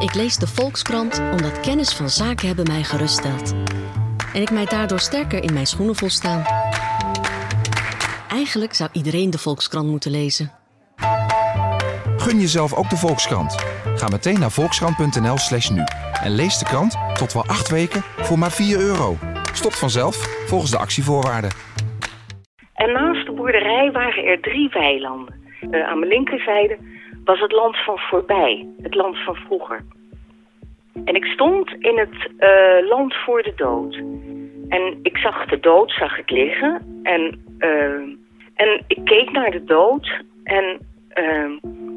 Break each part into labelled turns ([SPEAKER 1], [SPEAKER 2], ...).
[SPEAKER 1] Ik lees de Volkskrant omdat kennis van zaken hebben mij geruststelt. En ik mij daardoor sterker in mijn schoenen voel staan. Eigenlijk zou iedereen de Volkskrant moeten lezen.
[SPEAKER 2] Gun jezelf ook de Volkskrant. Ga meteen naar volkskrant.nl slash nu. En lees de krant tot wel acht weken voor maar 4 euro. Stopt vanzelf volgens de actievoorwaarden.
[SPEAKER 3] En naast de boerderij waren er drie weilanden. Uh, aan mijn linkerzijde was het land van voorbij, het land van vroeger. En ik stond in het uh, land voor de dood. En ik zag de dood, zag ik liggen. En, uh, en ik keek naar de dood en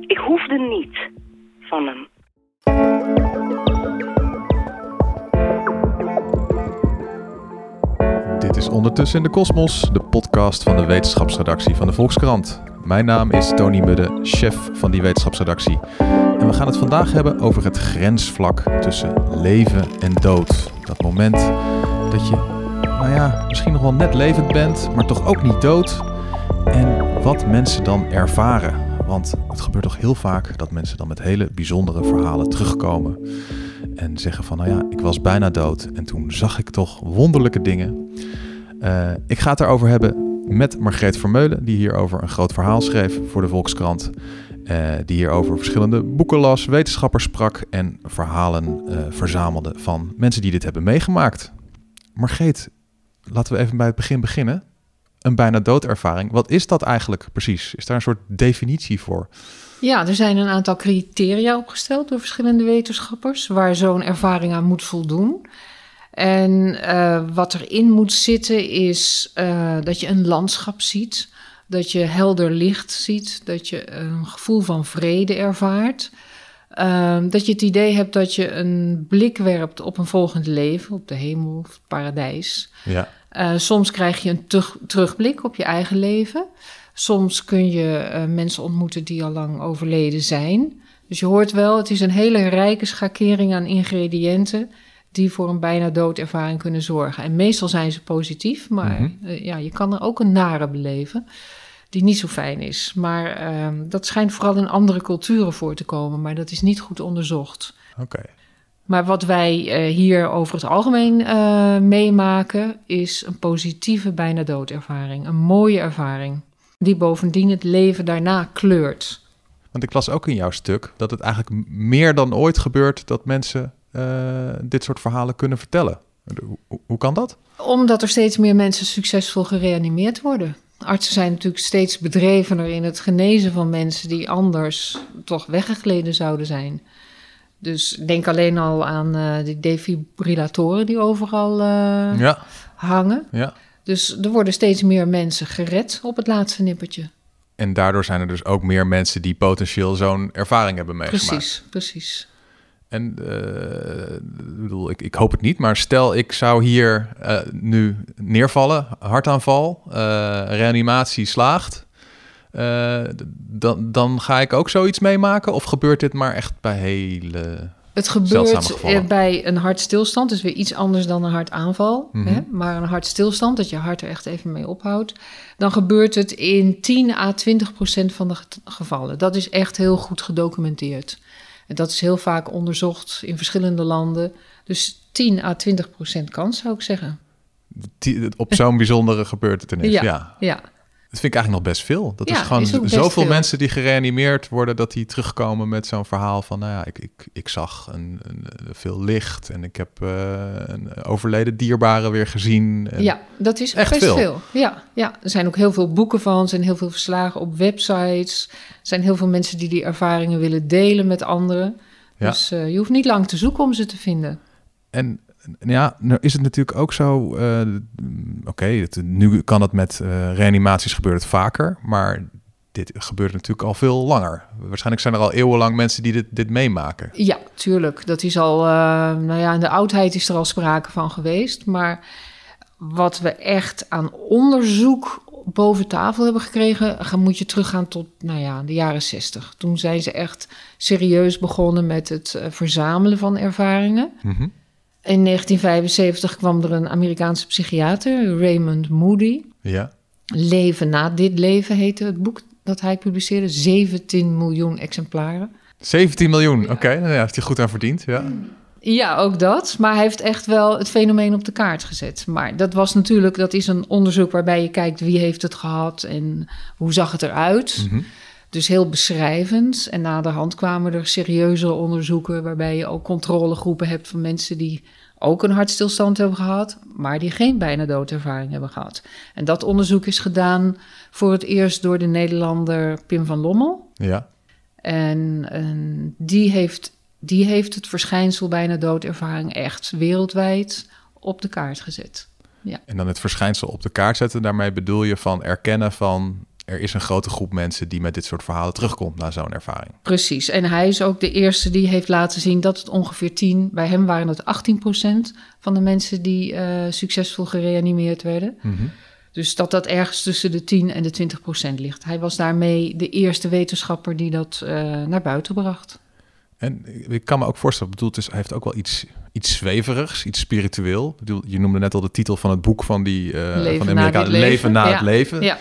[SPEAKER 3] ik hoefde niet van hem.
[SPEAKER 4] Dit is Ondertussen in de Kosmos, de podcast van de wetenschapsredactie van de Volkskrant. Mijn naam is Tony Mudde, chef van die wetenschapsredactie. En we gaan het vandaag hebben over het grensvlak tussen leven en dood. Dat moment dat je, nou ja, misschien nog wel net levend bent, maar toch ook niet dood. En wat mensen dan ervaren. Want het gebeurt toch heel vaak dat mensen dan met hele bijzondere verhalen terugkomen. En zeggen van, nou ja, ik was bijna dood en toen zag ik toch wonderlijke dingen. Uh, ik ga het erover hebben met Margreet Vermeulen, die hierover een groot verhaal schreef voor de Volkskrant. Uh, die hierover verschillende boeken las, wetenschappers sprak en verhalen uh, verzamelde van mensen die dit hebben meegemaakt. Margreet, laten we even bij het begin beginnen. Een bijna doodervaring. Wat is dat eigenlijk precies? Is daar een soort definitie voor?
[SPEAKER 5] Ja, er zijn een aantal criteria opgesteld door verschillende wetenschappers waar zo'n ervaring aan moet voldoen. En uh, wat erin moet zitten is uh, dat je een landschap ziet, dat je helder licht ziet, dat je een gevoel van vrede ervaart. Uh, dat je het idee hebt dat je een blik werpt op een volgend leven, op de hemel of het paradijs. Ja. Uh, soms krijg je een terug, terugblik op je eigen leven. Soms kun je mensen ontmoeten die al lang overleden zijn. Dus je hoort wel, het is een hele rijke schakering aan ingrediënten die voor een bijna doodervaring kunnen zorgen. En meestal zijn ze positief, maar mm -hmm. uh, ja, je kan er ook een nare beleven die niet zo fijn is. Maar uh, dat schijnt vooral in andere culturen voor te komen, maar dat is niet goed onderzocht.
[SPEAKER 4] Oké. Okay.
[SPEAKER 5] Maar wat wij uh, hier over het algemeen uh, meemaken, is een positieve bijna doodervaring. Een mooie ervaring, die bovendien het leven daarna kleurt.
[SPEAKER 4] Want ik las ook in jouw stuk dat het eigenlijk meer dan ooit gebeurt dat mensen dit soort verhalen kunnen vertellen. Hoe, hoe, kan dat?
[SPEAKER 5] Omdat er steeds meer mensen succesvol gereanimeerd worden. Artsen zijn natuurlijk steeds bedrevener in het genezen van mensen die anders toch weggegleden zouden zijn. Dus denk alleen al aan uh, die defibrillatoren die overal uh, ja. hangen.
[SPEAKER 4] Ja.
[SPEAKER 5] Dus er worden steeds meer mensen gered op het laatste nippertje.
[SPEAKER 4] En daardoor zijn er dus ook meer mensen die potentieel zo'n ervaring hebben meegemaakt.
[SPEAKER 5] Precies, precies.
[SPEAKER 4] En uh, bedoel, ik, ik hoop het niet, maar stel ik zou hier uh, nu neervallen, hartaanval, uh, reanimatie slaagt, dan, dan ga ik ook zoiets meemaken? Of gebeurt dit maar echt bij hele
[SPEAKER 5] het gebeurt bij een hartstilstand, dus weer iets anders dan een hartaanval. Mm -hmm. hè? Maar een hartstilstand, dat je hart er echt even mee ophoudt. Dan gebeurt het in 10 à 20 procent van de gevallen. Dat is echt heel goed gedocumenteerd. En dat is heel vaak onderzocht in verschillende landen. Dus 10 à 20 procent kans, zou ik zeggen.
[SPEAKER 4] Op zo'n bijzondere gebeurtenis, ja. ja.
[SPEAKER 5] ja.
[SPEAKER 4] Dat vind ik eigenlijk nog best veel. Dat ja, is gewoon is zoveel veel. mensen die gereanimeerd worden... dat die terugkomen met zo'n verhaal van... nou ja, ik, ik, ik zag een, een, veel licht... en ik heb uh, een overleden dierbare weer gezien. En
[SPEAKER 5] ja, dat is echt best veel. veel. Ja, ja, er zijn ook heel veel boeken van... er zijn heel veel verslagen op websites. Er zijn heel veel mensen die die ervaringen willen delen met anderen. Ja. Dus uh, je hoeft niet lang te zoeken om ze te vinden.
[SPEAKER 4] En ja, nou is het natuurlijk ook zo. Uh, Oké, okay, nu kan het met uh, reanimaties gebeurt het vaker, maar dit gebeurt natuurlijk al veel langer. Waarschijnlijk zijn er al eeuwenlang mensen die dit, dit meemaken.
[SPEAKER 5] Ja, tuurlijk. Dat is al, uh, nou ja, in de oudheid is er al sprake van geweest. Maar wat we echt aan onderzoek boven tafel hebben gekregen, moet je teruggaan tot nou ja, de jaren zestig. Toen zijn ze echt serieus begonnen met het verzamelen van ervaringen. Mm -hmm. In 1975 kwam er een Amerikaanse psychiater, Raymond Moody.
[SPEAKER 4] Ja.
[SPEAKER 5] Leven na dit leven heette het boek. dat hij publiceerde. 17 miljoen exemplaren.
[SPEAKER 4] 17 miljoen, oké. Okay. Nou ja, heeft hij goed aan verdiend, ja.
[SPEAKER 5] Ja, ook dat. Maar hij heeft echt wel het fenomeen op de kaart gezet. Maar dat was natuurlijk, dat is een onderzoek waarbij je kijkt wie heeft het gehad en hoe zag het eruit. Mm Dus heel beschrijvend. En na de hand kwamen er serieuzere onderzoeken waarbij je ook controlegroepen hebt van mensen die ook een hartstilstand hebben gehad, maar die geen bijna doodervaring hebben gehad. En dat onderzoek is gedaan voor het eerst door de Nederlander Pim van Lommel.
[SPEAKER 4] Ja.
[SPEAKER 5] En, en die, heeft, die heeft het verschijnsel bijna doodervaring echt wereldwijd op de kaart gezet. Ja.
[SPEAKER 4] En dan het verschijnsel op de kaart zetten, daarmee bedoel je van erkennen van er is een grote groep mensen die met dit soort verhalen terugkomt na zo'n ervaring.
[SPEAKER 5] Precies. En hij is ook de eerste die heeft laten zien dat het ongeveer 10, bij hem waren het 18% van de mensen die uh, succesvol gereanimeerd werden. Mm -hmm. Dus dat dat ergens tussen de 10 en de 20 procent ligt. Hij was daarmee de eerste wetenschapper die dat uh, naar buiten bracht.
[SPEAKER 4] En ik kan me ook voorstellen, bedoel, het is, hij heeft ook wel iets, iets zweverigs, iets spiritueel. Ik bedoel, je noemde net al de titel van het boek van die uh,
[SPEAKER 5] leven
[SPEAKER 4] van de Amerika,
[SPEAKER 5] na
[SPEAKER 4] Leven,
[SPEAKER 5] leven.
[SPEAKER 4] na
[SPEAKER 5] ja.
[SPEAKER 4] het leven.
[SPEAKER 5] Ja.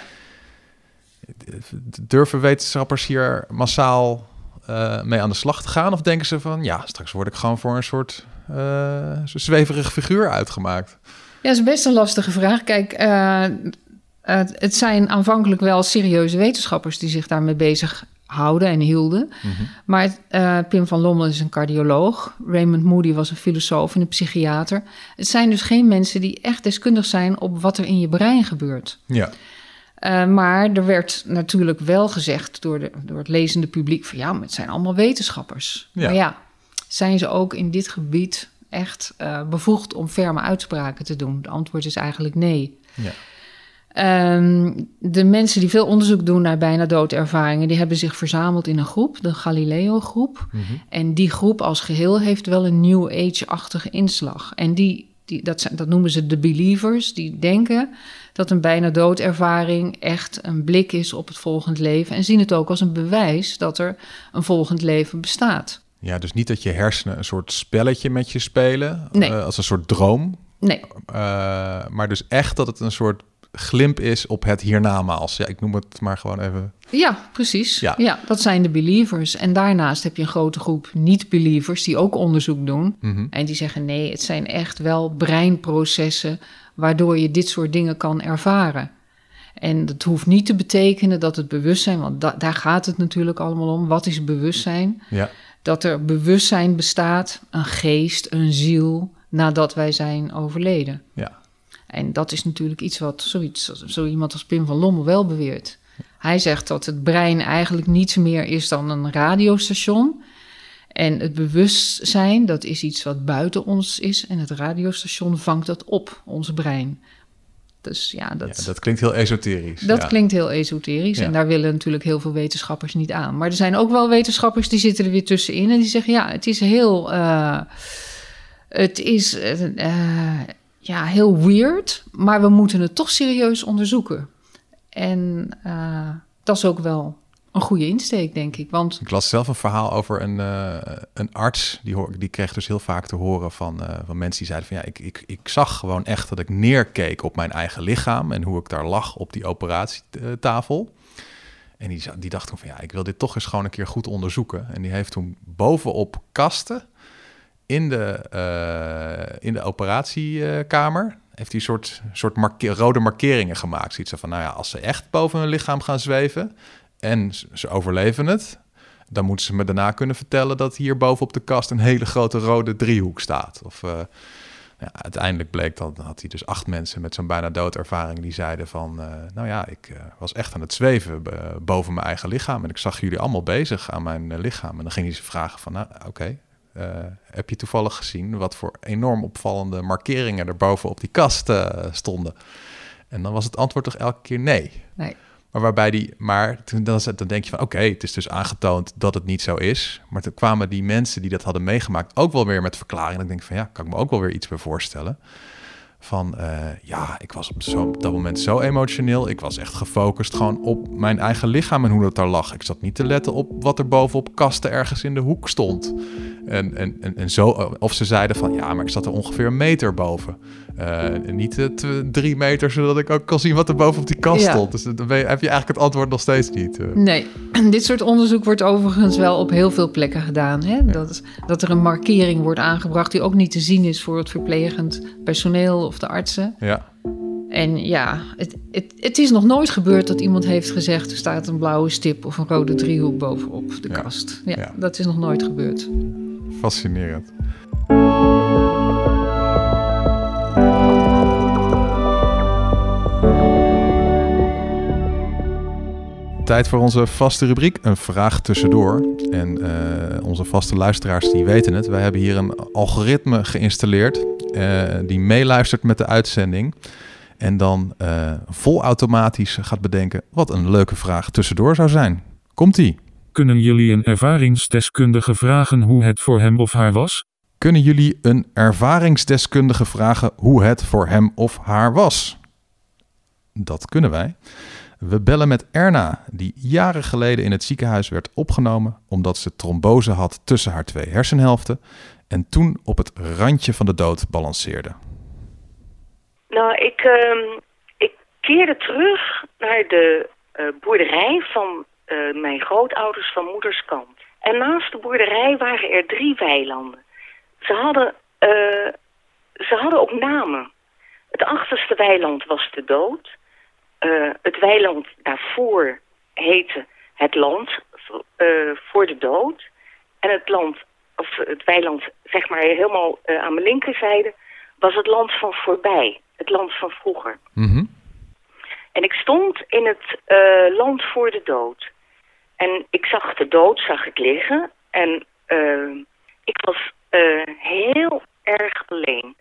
[SPEAKER 4] Durven wetenschappers hier massaal uh, mee aan de slag te gaan? Of denken ze van, ja, straks word ik gewoon voor een soort uh, zweverig figuur uitgemaakt?
[SPEAKER 5] Ja, dat is best een lastige vraag. Kijk, uh, het zijn aanvankelijk wel serieuze wetenschappers die zich daarmee bezig houden en hielden.
[SPEAKER 4] Mhm.
[SPEAKER 5] Mm -hmm. Maar Pim van Lommel is een cardioloog. Raymond Moody was een filosoof en een psychiater. Het zijn dus geen mensen die echt deskundig zijn op wat er in je brein gebeurt.
[SPEAKER 4] Ja.
[SPEAKER 5] Uh, maar er werd natuurlijk wel gezegd door, de, door het lezende publiek van ja, maar het zijn allemaal wetenschappers.
[SPEAKER 4] Ja.
[SPEAKER 5] Maar ja, zijn ze ook in dit gebied echt uh, bevoegd om ferme uitspraken te doen? Het antwoord is eigenlijk nee.
[SPEAKER 4] Ja.
[SPEAKER 5] Um, de mensen die veel onderzoek doen naar bijna doodervaringen, die hebben zich verzameld in een groep, de Galileo-groep.
[SPEAKER 4] Mm -hmm.
[SPEAKER 5] En die groep als geheel heeft wel een New Age-achtige inslag. En die, die, dat, zijn, dat noemen ze de believers, die denken dat een bijna doodervaring echt een blik is op het volgend leven. En zien het ook als een bewijs dat er een volgend leven bestaat.
[SPEAKER 4] Ja, dus niet dat je hersenen een soort spelletje met je spelen,
[SPEAKER 5] nee.
[SPEAKER 4] uh, als een soort droom.
[SPEAKER 5] Nee.
[SPEAKER 4] Uh, maar dus echt dat het een soort glimp is op het hiernamaals. Ja, ik noem het maar gewoon even.
[SPEAKER 5] Ja, precies.
[SPEAKER 4] Ja.
[SPEAKER 5] ja. dat zijn de believers. En daarnaast heb je een grote groep niet-believers die ook onderzoek doen.
[SPEAKER 4] Mm -hmm.
[SPEAKER 5] En die zeggen nee, het zijn echt wel breinprocessen waardoor je dit soort dingen kan ervaren. En dat hoeft niet te betekenen dat het bewustzijn, want da daar gaat het natuurlijk allemaal om. Wat is bewustzijn?
[SPEAKER 4] Ja.
[SPEAKER 5] Dat er bewustzijn bestaat, een geest, een ziel, nadat wij zijn overleden.
[SPEAKER 4] Ja.
[SPEAKER 5] En dat is natuurlijk iets wat zoiets, zo iemand als Pim van Lommel wel beweert. Hij zegt dat het brein eigenlijk niets meer is dan een radiostation. En het bewustzijn, dat is iets wat buiten ons is. En het radiostation vangt dat op, ons brein. Dus ja, dat,
[SPEAKER 4] ja, dat klinkt heel esoterisch.
[SPEAKER 5] Dat
[SPEAKER 4] ja.
[SPEAKER 5] klinkt heel esoterisch.
[SPEAKER 4] Ja.
[SPEAKER 5] En daar willen natuurlijk heel veel wetenschappers niet aan. Maar er zijn ook wel wetenschappers die zitten er weer tussenin. En die zeggen, ja, het is heel... Uh, het is uh, ja, heel weird. Maar we moeten het toch serieus onderzoeken. En uh, dat is ook wel een goede insteek, denk ik. Want...
[SPEAKER 4] Ik las zelf een verhaal over een, uh, een arts. Die, hoor, die kreeg dus heel vaak te horen van, uh, van mensen die zeiden van... ja, ik, ik, ik zag gewoon echt dat ik neerkeek op mijn eigen lichaam... en hoe ik daar lag op die operatietafel. En die, die dacht toen van ja, ik wil dit toch eens gewoon een keer goed onderzoeken. En die heeft toen bovenop kasten in de, uh, in de operatiekamer... heeft hij een soort, soort rode markeringen gemaakt. Zoiets van, nou ja, als ze echt boven hun lichaam gaan zweven en ze overleven het, dan moeten ze me daarna kunnen vertellen dat hier bovenop de kast een hele grote rode driehoek staat. Of uh, ja, uiteindelijk bleek dan had hij dus acht mensen met zo'n bijna doodervaring die zeiden van, uh, nou ja, ik was echt aan het zweven boven mijn eigen lichaam en ik zag jullie allemaal bezig aan mijn lichaam. En dan ging hij ze vragen van, nou oké, heb je toevallig gezien wat voor enorm opvallende markeringen er boven op die kast stonden? En dan was het antwoord toch elke keer nee.
[SPEAKER 5] Nee.
[SPEAKER 4] Maar waarbij die, maar toen dan, dan denk je van oké, okay, het is dus aangetoond dat het niet zo is. Maar toen kwamen die mensen die dat hadden meegemaakt ook wel weer met verklaringen. Dan denk ik van ja, kan ik me ook wel weer iets bij voorstellen. Van uh, ja, ik was op, zo, op, dat moment zo emotioneel. Ik was echt gefocust gewoon op mijn eigen lichaam en hoe dat daar lag. Ik zat niet te letten op wat er bovenop kasten ergens in de hoek stond. En, en, en, en zo, of ze zeiden van ja, maar ik zat er ongeveer een meter boven. Uh, niet uh, drie meter, zodat ik ook kan zien wat er boven op die kast stond. Dus dan je, heb je eigenlijk het antwoord nog steeds niet. Uh.
[SPEAKER 5] Nee, dit soort onderzoek wordt overigens wel op heel veel plekken gedaan. Hè? Dat, dat er een markering wordt aangebracht die ook niet te zien is voor het verplegend personeel of de artsen.
[SPEAKER 4] Ja.
[SPEAKER 5] En ja, het, het, het is nog nooit gebeurd dat iemand heeft gezegd... er staat een blauwe stip of een rode driehoek bovenop de kast. Ja, ja, dat is nog nooit gebeurd.
[SPEAKER 4] Fascinerend. Tijd voor onze vaste rubriek, een vraag tussendoor. En uh, onze vaste luisteraars die weten het. Wij hebben hier een algoritme geïnstalleerd uh, die meeluistert met de uitzending. En dan uh, volautomatisch gaat bedenken wat een leuke vraag tussendoor zou zijn. Komt-ie?
[SPEAKER 6] Kunnen jullie een ervaringsdeskundige vragen hoe het voor hem of haar was?
[SPEAKER 4] Kunnen jullie een ervaringsdeskundige vragen hoe het voor hem of haar was? Dat kunnen wij. We bellen met Erna, die jaren geleden in het ziekenhuis werd opgenomen omdat ze trombose had tussen haar twee hersenhelften en toen op het randje van de dood balanceerde.
[SPEAKER 3] Nou, ik, uh, ik keerde terug naar de uh, boerderij van uh, mijn grootouders van moeders kant. En naast de boerderij waren er drie weilanden. Ze hadden, uh, ze hadden ook namen. Het achterste weiland was de dood. het weiland daarvoor heette het land voor de dood. En het land, of het weiland zeg maar helemaal aan mijn linkerzijde, was het land van voorbij het land van vroeger.
[SPEAKER 4] Mm
[SPEAKER 3] En ik stond in het uh, land voor de dood. En ik zag de dood, zag ik liggen. En uh, ik was uh, heel erg alleen.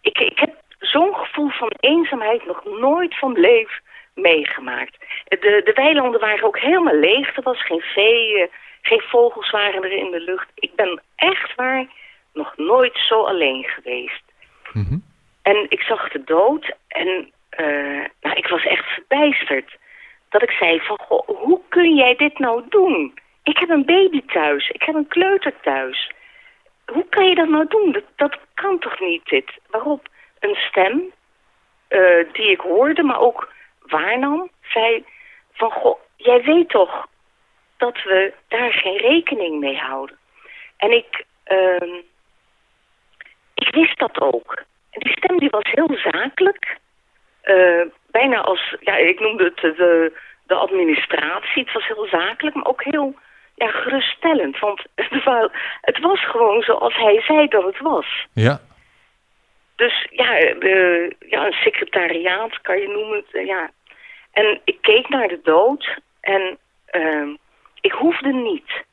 [SPEAKER 3] Ik, ik heb zo'n gevoel van eenzaamheid nog nooit van leven meegemaakt. De, de weilanden waren ook helemaal leeg. Er was geen vee, geen vogels waren er in de lucht. Ik ben echt waar nog nooit zo alleen geweest.
[SPEAKER 4] Mm
[SPEAKER 3] en ik zag de dood en uh, nou, ik was echt verbijsterd. Dat ik zei van, goh, hoe kun jij dit nou doen? Ik heb een baby thuis, ik heb een kleuter thuis. Hoe kan je dat nou doen? Dat, dat kan toch niet, dit? Waarop een stem, uh, die ik hoorde, maar ook waarnam, zei van, goh, jij weet toch dat we daar geen rekening mee houden. En ik, uh, ik wist dat ook die stem die was heel zakelijk. Uh, bijna als, ja, ik noemde het de, de administratie. Het was heel zakelijk, maar ook heel ja, geruststellend. Want het was gewoon zoals hij zei dat het was.
[SPEAKER 4] Ja.
[SPEAKER 3] Dus ja, de, ja een secretariaat kan je noemen. Eh, ja. En ik keek naar de dood en uh, ik hoefde niet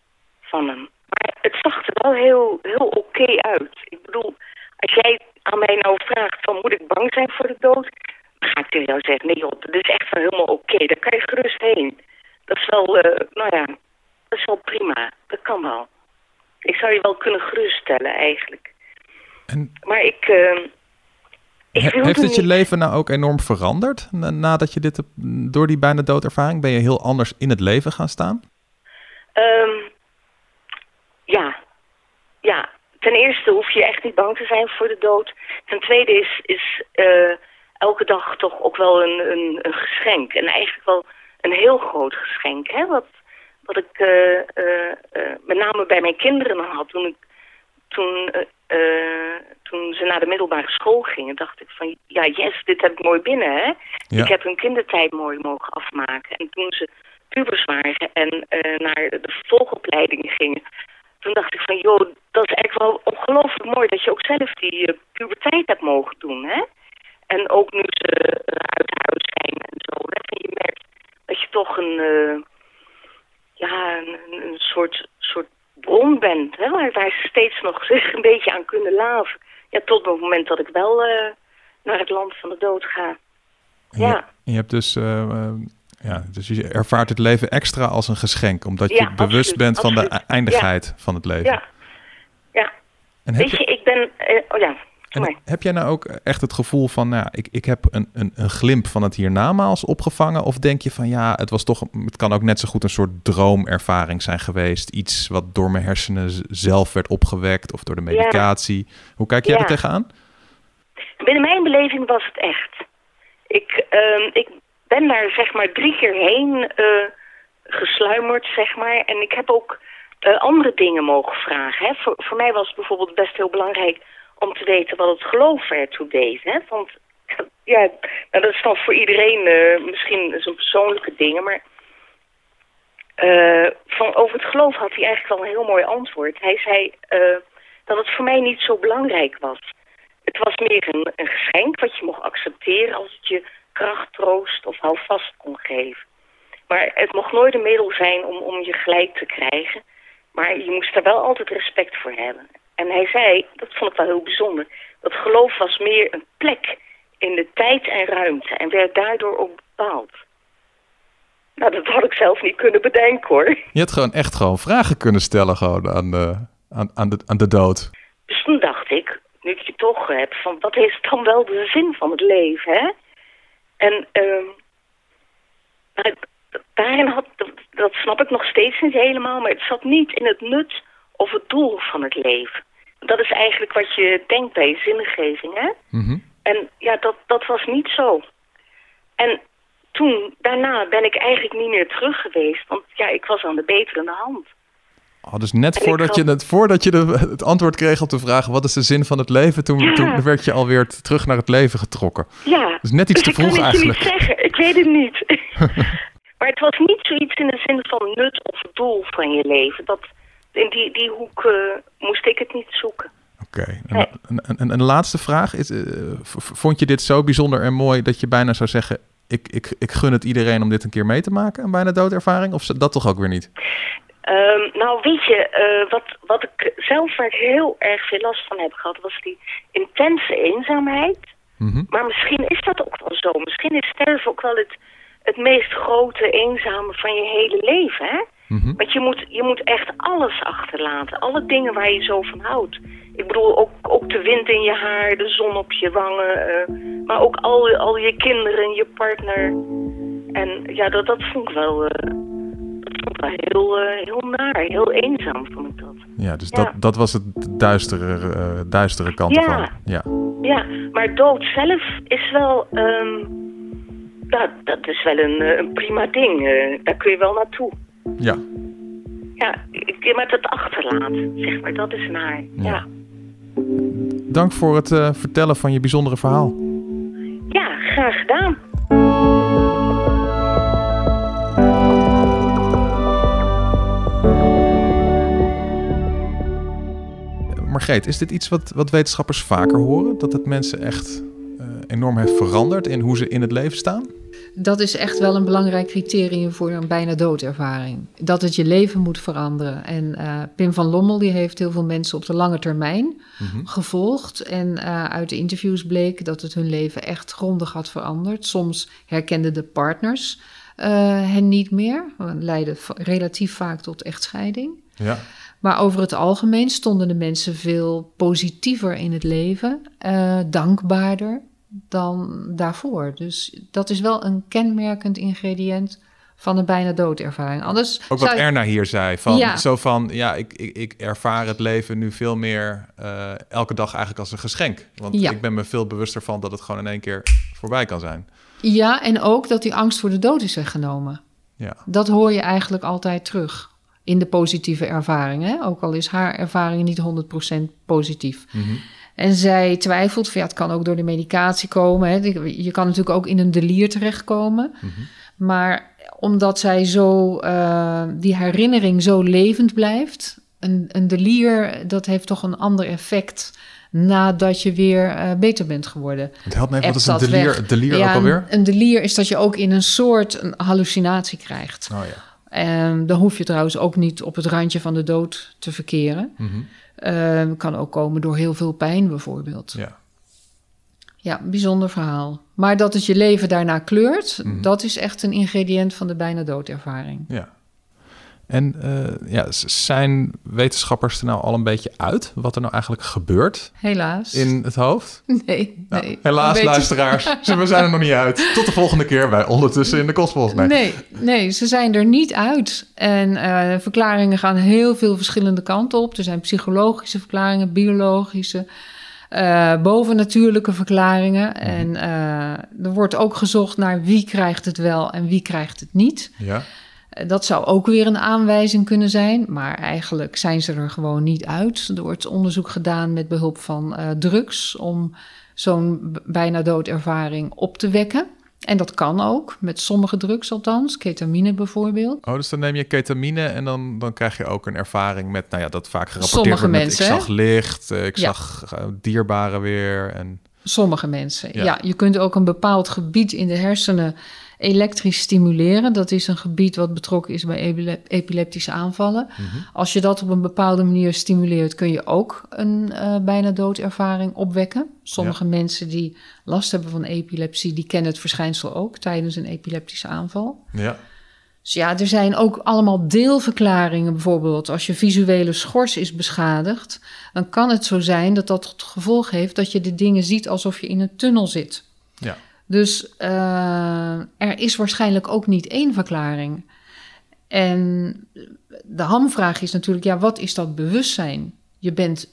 [SPEAKER 3] van hem. Maar het zag er wel heel, heel oké uit. Ik bedoel, als jij aan mij nou vraagt van moet ik bang zijn voor de dood, ga ik tegen jou zeggen, nee joh, dat is echt wel helemaal oké. Daar kan je gerust heen. Dat is wel, uh, nou ja, dat is wel prima. Dat kan wel. Ik zou je wel kunnen geruststellen eigenlijk.
[SPEAKER 4] En...
[SPEAKER 3] Maar ik... Uh,
[SPEAKER 4] ik heeft het je leven nou ook enorm veranderd nadat je dit door die bijna doodervaring ben je heel anders in het leven gaan staan?
[SPEAKER 3] Um, ja, ja, ten eerste hoef je echt niet bang te zijn voor de dood. Ten tweede is, is uh, elke dag toch ook wel een, een, een, geschenk. En eigenlijk wel een heel groot geschenk. Hè? Wat, wat ik uh, uh, met name bij mijn kinderen had toen, ik, toen, toen ze naar de middelbare school gingen. Dacht ik van ja yes, dit heb ik mooi binnen. Hè?
[SPEAKER 4] Ja.
[SPEAKER 3] Ik heb hun kindertijd mooi mogen afmaken. En toen ze pubers waren en naar de vervolgopleiding gingen toen dacht ik van, joh, dat is echt wel ongelooflijk mooi dat je ook zelf die puberteit hebt mogen doen, hè. En ook nu ze uit huis zijn en zo. En je merkt dat je toch een, uh, ja, een, een, soort, soort bron bent, hè. Waar, ze steeds nog zich een beetje aan kunnen laven. Ja, tot het moment dat ik wel naar het land van de dood ga. Ja.
[SPEAKER 4] Je, je hebt dus ja, dus je ervaart het leven extra als een geschenk, omdat je bewust bent van de eindigheid van het leven.
[SPEAKER 3] Ja, ja. En Weet je, ik ben, oh ja,
[SPEAKER 4] En heb jij nou ook echt het gevoel van, nou, ik, ik heb een, een, een glimp van het hiernamaals opgevangen? Of denk je van, ja, het was toch, het kan ook net zo goed een soort droomervaring zijn geweest. Iets wat door mijn hersenen zelf werd opgewekt of door de medicatie. Hoe kijk jij
[SPEAKER 3] Ja.
[SPEAKER 4] er tegenaan?
[SPEAKER 3] Binnen mijn beleving was het echt. Ik, ehm, ik ben daar zeg maar drie keer heen eh, gesluimerd, zeg maar. En ik heb ook eh, andere dingen mogen vragen. Hè. Voor, voor mij was het bijvoorbeeld best heel belangrijk om te weten wat het geloof ertoe deed. Hè. Want ja, nou, dat is dan voor iedereen eh, misschien zo'n persoonlijke dingen, maar... eh, van, over het geloof had hij eigenlijk wel een heel mooi antwoord. Hij zei eh, dat het voor mij niet zo belangrijk was. Het was meer een, geschenk wat je mocht accepteren als het je kracht, troost of houvast kon geven. Maar het mocht nooit een middel zijn om, om je gelijk te krijgen. Maar je moest daar wel altijd respect voor hebben. En hij zei, dat vond ik wel heel bijzonder, dat geloof was meer een plek in de tijd en ruimte en werd daardoor ook bepaald. Nou, dat had ik zelf niet kunnen bedenken hoor.
[SPEAKER 4] Je had gewoon echt gewoon vragen kunnen stellen gewoon aan, de, aan, aan, de, aan de dood.
[SPEAKER 3] Dus toen dacht ik, nu ik je toch heb, van wat is dan wel de zin van het leven, hè? En ehm daarin had, dat, dat snap ik nog steeds niet helemaal, maar het zat niet in het nut of het doel van het leven. Dat is eigenlijk wat je denkt bij zingeving, hè?
[SPEAKER 4] Mhm.
[SPEAKER 3] En ja, dat, dat was niet zo. En toen, daarna ben ik eigenlijk niet meer terug geweest, want ja, ik was aan de beterende hand.
[SPEAKER 4] Oh, dus net
[SPEAKER 3] En ik
[SPEAKER 4] voordat je, het, voordat je de, het antwoord kreeg op de vraag... wat is de zin van het leven... toen,
[SPEAKER 3] Ja.
[SPEAKER 4] toen werd je alweer terug naar het leven getrokken.
[SPEAKER 3] Ja.
[SPEAKER 4] Dus net iets
[SPEAKER 3] dus
[SPEAKER 4] te
[SPEAKER 3] ik
[SPEAKER 4] vroeg
[SPEAKER 3] kan het je
[SPEAKER 4] eigenlijk.
[SPEAKER 3] niet zeggen. Ik weet het niet. maar het was niet zoiets in de zin van nut of doel van je leven. Dat, in die, die hoek eh, moest ik het niet zoeken.
[SPEAKER 4] Oké. Een,
[SPEAKER 3] Nee.
[SPEAKER 4] laatste vraag. Is, eh, vond je dit zo bijzonder en mooi... dat je bijna zou zeggen... Ik, ik, ik gun het iedereen om dit een keer mee te maken... een bijna doodervaring? Of dat toch ook weer niet?
[SPEAKER 3] Ehm, nou, weet je, eh, wat, wat ik zelf waar ik heel erg veel last van heb gehad... was die intense eenzaamheid.
[SPEAKER 4] Mhm.
[SPEAKER 3] Maar misschien is dat ook wel zo. Misschien is sterven ook wel het, het meest grote eenzame van je hele leven, hè?
[SPEAKER 4] Mhm.
[SPEAKER 3] Want je moet, je moet echt alles achterlaten. Alle dingen waar je zo van houdt. Ik bedoel, ook, ook de wind in je haar, de zon op je wangen. eh, maar ook al, al je kinderen, je partner. En ja, dat, dat vond ik wel, eh, dat vond ik wel heel, eh, heel naar. Heel eenzaam vond ik dat.
[SPEAKER 4] Ja, dus
[SPEAKER 3] Ja.
[SPEAKER 4] Dat, dat was het duistere, duistere kant
[SPEAKER 3] Ja.
[SPEAKER 4] ervan. Ja.
[SPEAKER 3] Ja, maar dood zelf is wel... ehm, dat, dat is wel een, een prima ding. daar kun je wel naartoe.
[SPEAKER 4] Ja.
[SPEAKER 3] Ja, ik, met het achterlaten, zeg maar, dat is naar.
[SPEAKER 4] Ja.
[SPEAKER 3] ja.
[SPEAKER 4] Dank voor het eh, vertellen van je bijzondere verhaal.
[SPEAKER 3] Ja, graag gedaan.
[SPEAKER 4] Margreet, is dit iets wat, wat wetenschappers vaker horen? Dat het mensen echt eh, enorm heeft veranderd in hoe ze in het leven staan?
[SPEAKER 5] Dat is echt wel een belangrijk criterium voor een bijna doodervaring. Dat het je leven moet veranderen. En eh, Pim van Lommel die heeft heel veel mensen op de lange termijn gevolgd. En eh, uit de interviews bleek dat het hun leven echt grondig had veranderd. Soms herkenden de partners eh, hen niet meer. Leidde relatief vaak tot echtscheiding.
[SPEAKER 4] Ja.
[SPEAKER 5] Maar over het algemeen stonden de mensen veel positiever in het leven, dankbaarder dan daarvoor. Dus dat is wel een kenmerkend ingrediënt van een bijna doodervaring. Anders
[SPEAKER 4] Ook wat
[SPEAKER 5] je-
[SPEAKER 4] Erna hier zei. Van,
[SPEAKER 5] Ja.
[SPEAKER 4] Zo van, ja, ik, ik, ik ervaar het leven nu veel meer eh, elke dag eigenlijk als een geschenk. Want
[SPEAKER 5] Ja.
[SPEAKER 4] ik ben me veel bewuster van dat het gewoon in één keer voorbij kan zijn.
[SPEAKER 5] Ja, en ook dat die angst voor de dood is weggenomen.
[SPEAKER 4] Ja.
[SPEAKER 5] Dat hoor je eigenlijk altijd terug in de positieve ervaring. Hè? Ook al is haar ervaring niet 100% positief. En zij twijfelt, van, ja, het kan ook door de medicatie komen. Hè? Je kan natuurlijk ook in een delier terechtkomen. Maar omdat zij zo, eh, die herinnering zo levend blijft... Een, een delier, dat heeft toch een ander effect... nadat je weer eh, beter bent geworden.
[SPEAKER 4] Het helpt me even, wat is een delier,
[SPEAKER 5] ja,
[SPEAKER 4] ook alweer?
[SPEAKER 5] Een, een delier is dat je ook in een soort een hallucinatie krijgt.
[SPEAKER 4] Oh ja.
[SPEAKER 5] En dan hoef je trouwens ook niet op het randje van de dood te verkeren.
[SPEAKER 4] Mhm.
[SPEAKER 5] Ehm, kan ook komen door heel veel pijn bijvoorbeeld.
[SPEAKER 4] ja.
[SPEAKER 5] Ja, bijzonder verhaal. Maar dat het je leven daarna kleurt,
[SPEAKER 4] Mhm.
[SPEAKER 5] dat is echt een ingrediënt van de bijna doodervaring.
[SPEAKER 4] Ja. En uh, ja, zijn wetenschappers er nou al een beetje uit wat er nou eigenlijk gebeurt?
[SPEAKER 5] Helaas.
[SPEAKER 4] In het hoofd?
[SPEAKER 5] Nee,
[SPEAKER 4] nou,
[SPEAKER 5] nee.
[SPEAKER 4] helaas, luisteraars. we zijn er nog niet uit. Tot de volgende keer bij Ondertussen in de Kosmos.
[SPEAKER 5] Nee. nee, nee, ze zijn er niet uit. En uh, verklaringen gaan heel veel verschillende kanten op. Er zijn psychologische verklaringen, biologische, uh, bovennatuurlijke verklaringen.
[SPEAKER 4] Mhm.
[SPEAKER 5] En er wordt ook gezocht naar wie krijgt het wel en wie krijgt het niet.
[SPEAKER 4] Ja.
[SPEAKER 5] Dat zou ook weer een aanwijzing kunnen zijn, maar eigenlijk zijn ze er gewoon niet uit. Er wordt onderzoek gedaan met behulp van uh, drugs om zo'n bijna doodervaring op te wekken. En dat kan ook, met sommige drugs althans, ketamine bijvoorbeeld.
[SPEAKER 4] Oh, dus dan neem je ketamine en dan, dan krijg je ook een ervaring met, nou ja, dat vaak gerapporteerd
[SPEAKER 5] sommige
[SPEAKER 4] wordt
[SPEAKER 5] mensen,
[SPEAKER 4] met, ik zag licht, ik
[SPEAKER 5] ja.
[SPEAKER 4] zag dierbaren weer. En...
[SPEAKER 5] Sommige mensen, ja. ja. Je kunt ook een bepaald gebied in de hersenen elektrisch stimuleren. Dat is een gebied wat betrokken is bij epileptische aanvallen.
[SPEAKER 4] Mhm.
[SPEAKER 5] Als je dat op een bepaalde manier stimuleert, kun je ook een uh, bijna doodervaring opwekken. Sommige ja. mensen die last hebben van epilepsie, die kennen het verschijnsel ook tijdens een epileptische aanval.
[SPEAKER 4] Ja.
[SPEAKER 5] Dus ja, er zijn ook allemaal deelverklaringen. Bijvoorbeeld, als je visuele schors is beschadigd, dan kan het zo zijn dat dat tot gevolg heeft dat je de dingen ziet alsof je in een tunnel zit.
[SPEAKER 4] Ja.
[SPEAKER 5] Dus uh, er is waarschijnlijk ook niet één verklaring. En de hamvraag is natuurlijk, ja, wat is dat bewustzijn? Je bent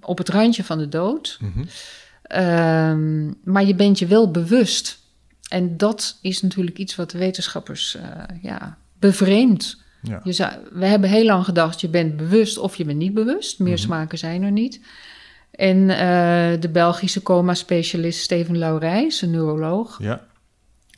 [SPEAKER 5] op het randje van de dood,
[SPEAKER 4] mm -hmm.
[SPEAKER 5] uh, maar je bent je wel bewust. En dat is natuurlijk iets wat de wetenschappers uh, ja, bevreemdt.
[SPEAKER 4] Ja.
[SPEAKER 5] Je zou, we hebben heel lang gedacht, je bent bewust of je bent niet bewust. Meer
[SPEAKER 4] Mhm.
[SPEAKER 5] smaken zijn er niet. En uh, de Belgische coma-specialist Steven Laurijs, een neuroloog,
[SPEAKER 4] Ja.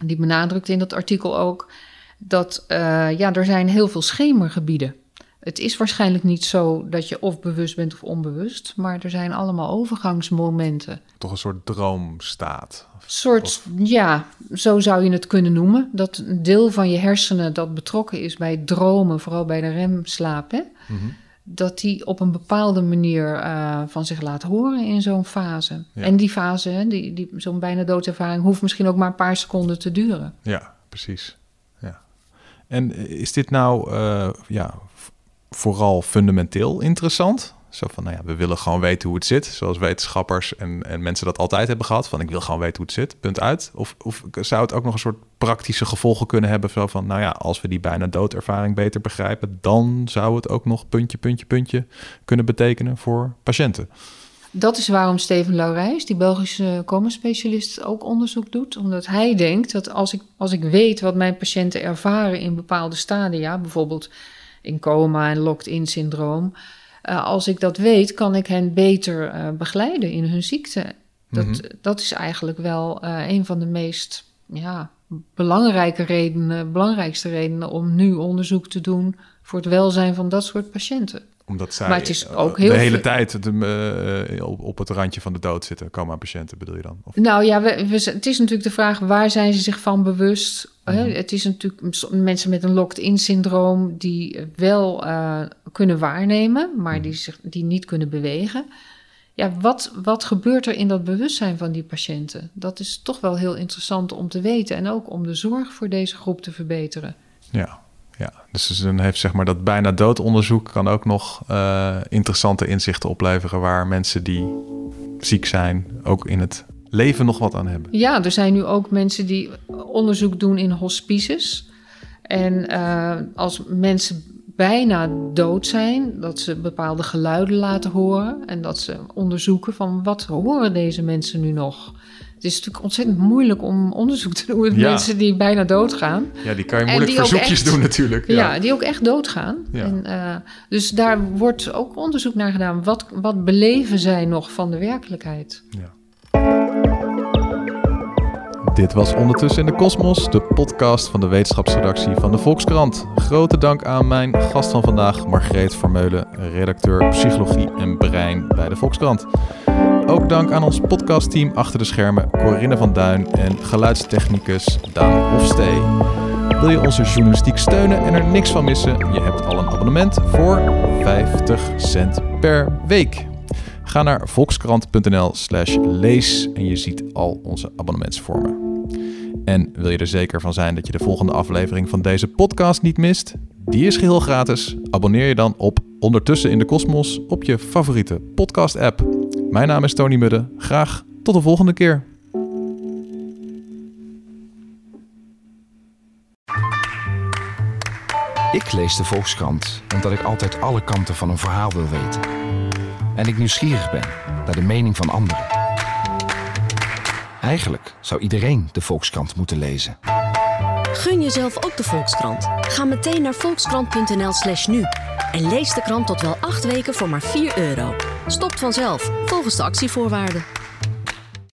[SPEAKER 5] die benadrukt in dat artikel ook dat uh, ja, er zijn heel veel schemergebieden. Het is waarschijnlijk niet zo dat je of bewust bent of onbewust, maar er zijn allemaal overgangsmomenten.
[SPEAKER 4] Toch een soort droomstaat.
[SPEAKER 5] Een soort, ja, zo zou je het kunnen noemen. Dat een deel van je hersenen dat betrokken is bij dromen, vooral bij de remslaap, hè,
[SPEAKER 4] Mhm.
[SPEAKER 5] Dat die op een bepaalde manier uh, van zich laat horen in zo'n fase.
[SPEAKER 4] Ja.
[SPEAKER 5] En die fase, die, die, zo'n bijna doodervaring, hoeft misschien ook maar een paar seconden te duren.
[SPEAKER 4] Ja, precies. Ja. En is dit nou uh, ja, vooral fundamenteel interessant? Zo van, nou ja, we willen gewoon weten hoe het zit. Zoals wetenschappers en, en mensen dat altijd hebben gehad. Van, ik wil gewoon weten hoe het zit, punt uit. Of, of zou het ook nog een soort praktische gevolgen kunnen hebben? Zo van, nou ja, als we die bijna doodervaring beter begrijpen... dan zou het ook nog puntje, puntje, puntje kunnen betekenen voor patiënten.
[SPEAKER 5] Dat is waarom Steven Laurijs, die Belgische coma-specialist, ook onderzoek doet. Omdat hij denkt dat als ik, als ik weet wat mijn patiënten ervaren in bepaalde stadia... bijvoorbeeld in coma en locked-in syndroom... Uh, als ik dat weet, kan ik hen beter uh, begeleiden in hun ziekte. Dat,
[SPEAKER 4] Mhm.
[SPEAKER 5] dat is eigenlijk wel uh, een van de meest ja, belangrijke redenen, belangrijkste redenen om nu onderzoek te doen voor het welzijn van dat soort patiënten.
[SPEAKER 4] Omdat zij
[SPEAKER 5] Maar het is
[SPEAKER 4] eh,
[SPEAKER 5] ook heel
[SPEAKER 4] de hele tijd de, eh, op, op het randje van de dood zitten. Coma-patiënten bedoel je dan? Of,
[SPEAKER 5] Nou ja, we, we- het is natuurlijk de vraag waar zijn ze zich van bewust? Hè?
[SPEAKER 4] Mhm.
[SPEAKER 5] Het is natuurlijk mensen met een locked-in syndroom die wel eh, kunnen waarnemen, maar
[SPEAKER 4] Mhm.
[SPEAKER 5] die, zich, die niet kunnen bewegen. Ja, wat, wat gebeurt er in dat bewustzijn van die patiënten? Dat is toch wel heel interessant om te weten en ook om de zorg voor deze groep te verbeteren.
[SPEAKER 4] ja, ja, dus dan heeft zeg maar dat bijna doodonderzoek kan ook nog eh, interessante inzichten opleveren waar mensen die ziek zijn ook in het leven nog wat aan hebben.
[SPEAKER 5] Ja, er zijn nu ook mensen die onderzoek doen in hospices. En eh, als mensen bijna dood zijn, dat ze bepaalde geluiden laten horen en dat ze onderzoeken van wat horen deze mensen nu nog. Het is natuurlijk ontzettend moeilijk om onderzoek te doen met
[SPEAKER 4] Ja.
[SPEAKER 5] mensen die bijna doodgaan.
[SPEAKER 4] Ja, die kan je moeilijk verzoekjes
[SPEAKER 5] echt-
[SPEAKER 4] doen natuurlijk.
[SPEAKER 5] Ja, die ook echt doodgaan.
[SPEAKER 4] Ja.
[SPEAKER 5] En, eh, dus daar wordt ook onderzoek naar gedaan. Wat, wat beleven zij nog van de werkelijkheid?
[SPEAKER 4] Ja. Dit was Ondertussen in de Kosmos, de podcast van de wetenschapsredactie van de Volkskrant. Grote dank aan mijn gast van vandaag, Margreet Vermeulen, redacteur Psychologie en Brein bij de Volkskrant. Ook dank aan ons podcastteam achter de schermen, Corinne van Duin en geluidstechnicus Daan Hofstee. Wil je onze journalistiek steunen en er niks van missen? Je hebt al een abonnement voor 50 cent per week. Ga naar volkskrant.nl slash lees en je ziet al onze abonnementsvormen. En wil je er zeker van zijn dat je de volgende aflevering van deze podcast niet mist? Die is geheel gratis. Abonneer je dan op Ondertussen in de Kosmos op je favoriete podcast-app. Mijn naam is Tony Mudde. Graag tot de volgende keer.
[SPEAKER 2] Ik lees de Volkskrant omdat ik altijd alle kanten van een verhaal wil weten. En ik nieuwsgierig ben naar de mening van anderen. Eigenlijk zou iedereen de Volkskrant moeten lezen.
[SPEAKER 1] Gun jezelf ook de Volkskrant. Ga meteen naar volkskrant.nl/slash nu en lees de krant tot wel acht weken voor maar 4 euro. Stopt vanzelf volgens de actievoorwaarden.